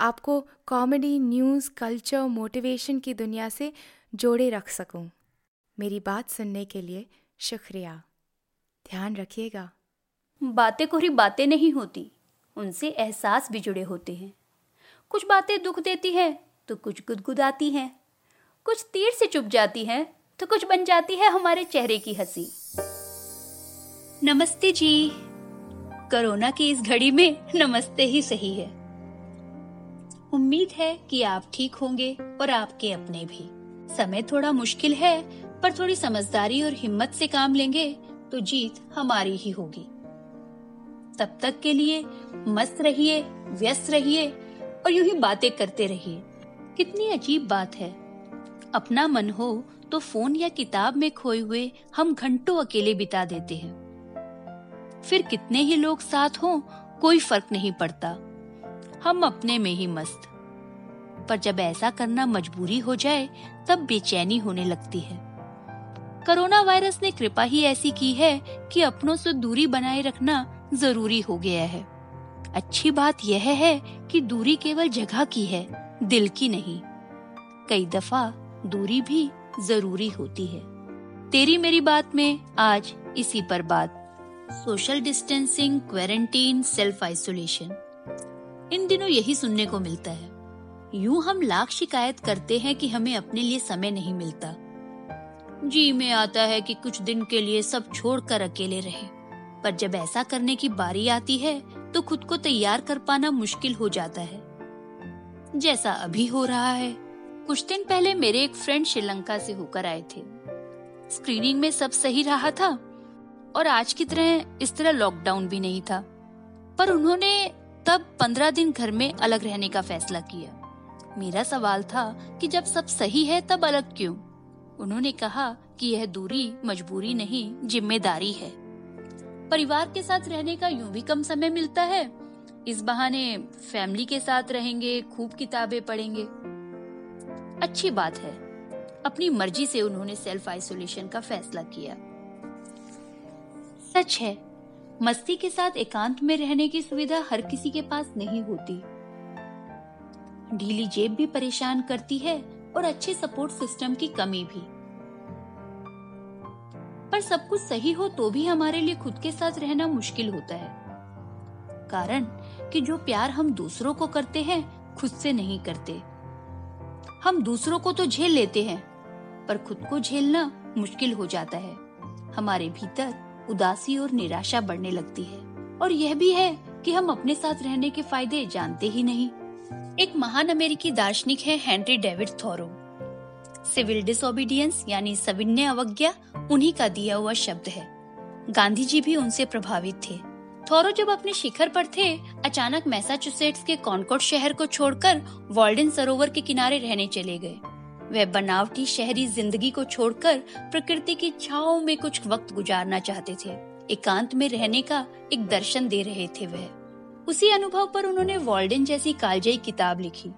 आपको comedy news culture motivation की दुनिया से जोड़े रख सकूँ। मेरी बात सुनने के लिए शुक्रिया। ध्यान रखिएगा। बातें कोरी बातें नहीं होती, उनसे एहसास भी जुड़े होते हैं। कुछ बातें दुख देती हैं तो कुछ गुदगुदाती हैं। कुछ तीर से चुप जाती हैं तो कुछ बन जाती है हमारे चेहरे की हँसी। नमस्ते जी। कोरोना की इस घड़ी में नमस्ते ही सही है। उम्मीद है कि आप ठीक होंगे और आपके अपने भी। समय थोड़ा मुश्किल है, पर थोड़ी समझदारी और हिम्मत से काम लेंगे तो जीत हमारी ही होगी। तब तक के लिए मस्त रहिए, व्यस्त रहिए और यूँ ही बातें करते रहिए। कितनी अजीब बात है। अपना मन हो तो फ़ोन या किताब में खोए हुए हम घंटों अकेले बिता देते हैं। फिर कितने ही लोग साथ हों, कोई फ़र्क नहीं पड़ता। हम अपने में ही मस्त। पर जब ऐसा करना मजबूरी हो जाए, तब बेचैनी होने लगती है। कोरोना वायरस ने कृपा ही ऐसी की है कि अपनों से दूरी बनाए रखना ज़रूरी हो गया है। अच्छी बात यह है कि दूरी केवल जगह की है, दिल की नहीं। कई दफ़ा दूरी भी ज़रूरी होती है। तेरी मेरी बात में आज इसी पर बात। Social distancing, quarantine, self isolation. इन दिनों यही सुनने को मिलता है। यूँ हम लाख शिकायत करते हैं कि हमें अपने लिए समय नहीं मिलता। जी, में आता है कि कुछ दिन के लिए सब छोड़कर अकेले रहे। पर जब ऐसा करने की बारी आती है तो खुद को तैयार कर पाना मुश्किल हो जाता है। जैसा अभी हो रहा है, कुछ दिन पहले मेरे एक फ्रेंड श्रीलंका से होकर आए थे। स्क्रीनिंग में सब सही रहा था, और आज की तरह इस तरह लॉकडाउन भी नहीं था। पर उन्होंने तब पंद्रह दिन घर में अलग रहने का फैसला किया। मेरा सवाल था कि जब सब सही है तब अलग क्यों? उन्होंने कहा कि यह दूरी मजबूरी नहीं, ज़िम्मेदारी है। परिवार के साथ रहने का यूँ भी कम समय मिलता है। इस बहाने फैमिली के साथ रहेंगे, खूब किताबें पढ़ेंगे। अच्छी बात है। अपनी मर्ज़ी से उन्होंने सेल्फ आइसोलेशन का फैसला किया। सच है मस्ती के साथ एकांत में रहने की सुविधा हर किसी के पास नहीं होती। ढीली जेब भी परेशान करती है और अच्छे सपोर्ट सिस्टम की कमी भी। पर सब कुछ सही हो तो भी हमारे लिए खुद के साथ रहना मुश्किल होता है। कारण कि जो प्यार हम दूसरों को करते हैं, खुद से नहीं करते। हम दूसरों को तो झेल लेते हैं, पर खुद को झेलना मुश्किल हो जाता है। हमारे भीतर उदासी और निराशा बढ़ने लगती है। और यह भी है कि हम अपने साथ रहने के फ़ायदे जानते ही नहीं। एक महान अमेरिकी दार्शनिक है Henry David Thoreau. Civil disobedience यानी सविन्य अवज्ञा उन्हीं का दिया हुआ शब्द है। गांधी जी भी उनसे प्रभावित थे। थोरो जब अपने शिखर पर थे, अचानक मैसाचुसेट्स के कॉनकोट शहर को छोड़कर वॉल्डन सरोवर के किनारे रहने चले गए। वह बनावटी शहरी ज़िंदगी को छोड़कर प्रकृति की छाओ में कुछ वक्त गुजारना चाहते थे। एकांत में रहने का एक दर्शन दे रहे थे वह। उसी अनुभव पर उन्होंने वॉल्डन जैसी कालजयी किताब लिखी।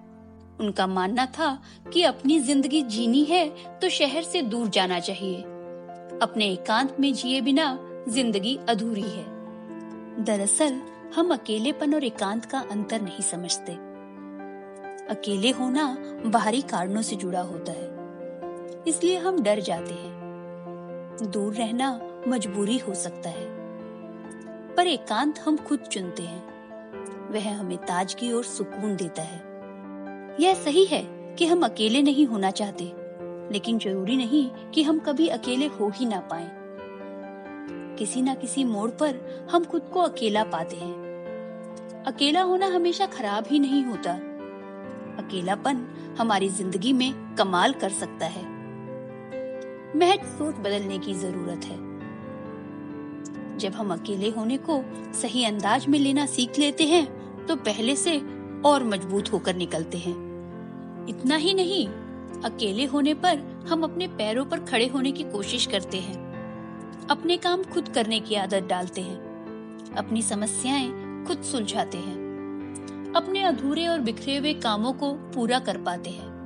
उनका मानना था कि अपनी ज़िंदगी जीनी है तो शहर से दूर जाना चाहिए। अपने एकांत में जिए बिना ज़िंदगी अधूरी है। दरअसल, हम अकेलेपन और एकांत का अंतर नहीं समझते। अकेले होना बाहरी कारणों से जुड़ा होता है। इसलिए हम डर जाते हैं। दूर रहना मजबूरी हो सकता है। पर एकांत हम खुद चुनते हैं। वह हमें ताजगी और सुकून देता है। यह सही है कि हम अकेले नहीं होना चाहते, लेकिन ज़रूरी नहीं कि हम कभी अकेले हो ही ना पाए। किसी ना किसी मोड़ पर हम खुद को अकेला पाते हैं। अकेला होना हमेशा खराब ही नहीं होता अकेलापन हमारी ज़िंदगी में कमाल कर सकता है। महज सोच बदलने की ज़रूरत है। जब हम अकेले होने को सही अंदाज में लेना सीख लेते हैं तो पहले से और मज़बूत होकर निकलते हैं। इतना ही नहीं, अकेले होने पर हम अपने पैरों पर खड़े होने की कोशिश करते हैं। अपने काम खुद करने की आदत डालते हैं। अपनी समस्याएँ खुद सुलझाते हैं। अपने अधूरे और बिखरे हुए कामों को पूरा कर पाते हैं।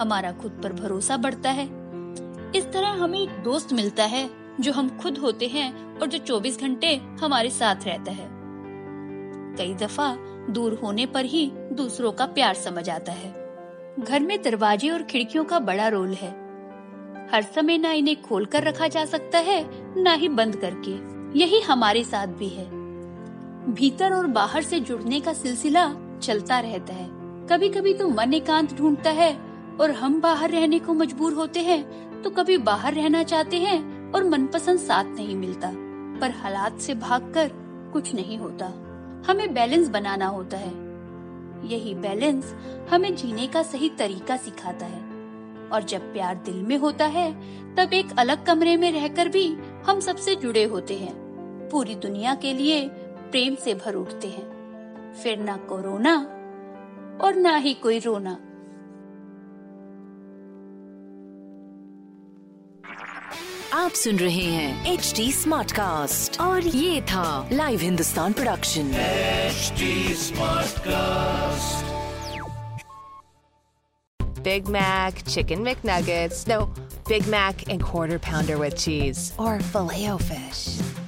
हमारा खुद पर भरोसा बढ़ता है। इस तरह हमें एक दोस्त मिलता है, जो हम खुद होते हैं और जो 24 घंटे हमारे साथ रहता है। कई दफ़ा दूर होने पर ही दूसरों का प्यार समझ आता है। घर में दरवाजे और खिड़कियों का बड़ा रोल है। हर समय ना इन्हें खोल कर रखा जा सकता है, ना ही बंद करके। यही हमारे साथ भी है। भीतर और बाहर से जुड़ने का सिलसिला चलता रहता है। कभी कभी तो मन एकांत ढूंढता है और हम बाहर रहने को मजबूर होते हैं तो कभी बाहर रहना चाहते हैं और मनपसंद साथ नहीं मिलता। पर हालात से भागकर कुछ नहीं होता। हमें बैलेंस बनाना होता है। यही बैलेंस हमें जीने का सही तरीका सिखाता है। और जब प्यार दिल में होता है, तब एक अलग कमरे में रहकर भी हम सबसे जुड़े होते हैं। पूरी दुनिया के लिए प्रेम से भर उठते हैं। फिर ना कोरोना और ना ही कोई रोना। आप सुन रहे हैं एच डी स्मार्ट कास्ट और ये था live Hindustan production H smart cast Big Mac chicken McNuggets no Big Mac and quarter pounder with cheese और filet fish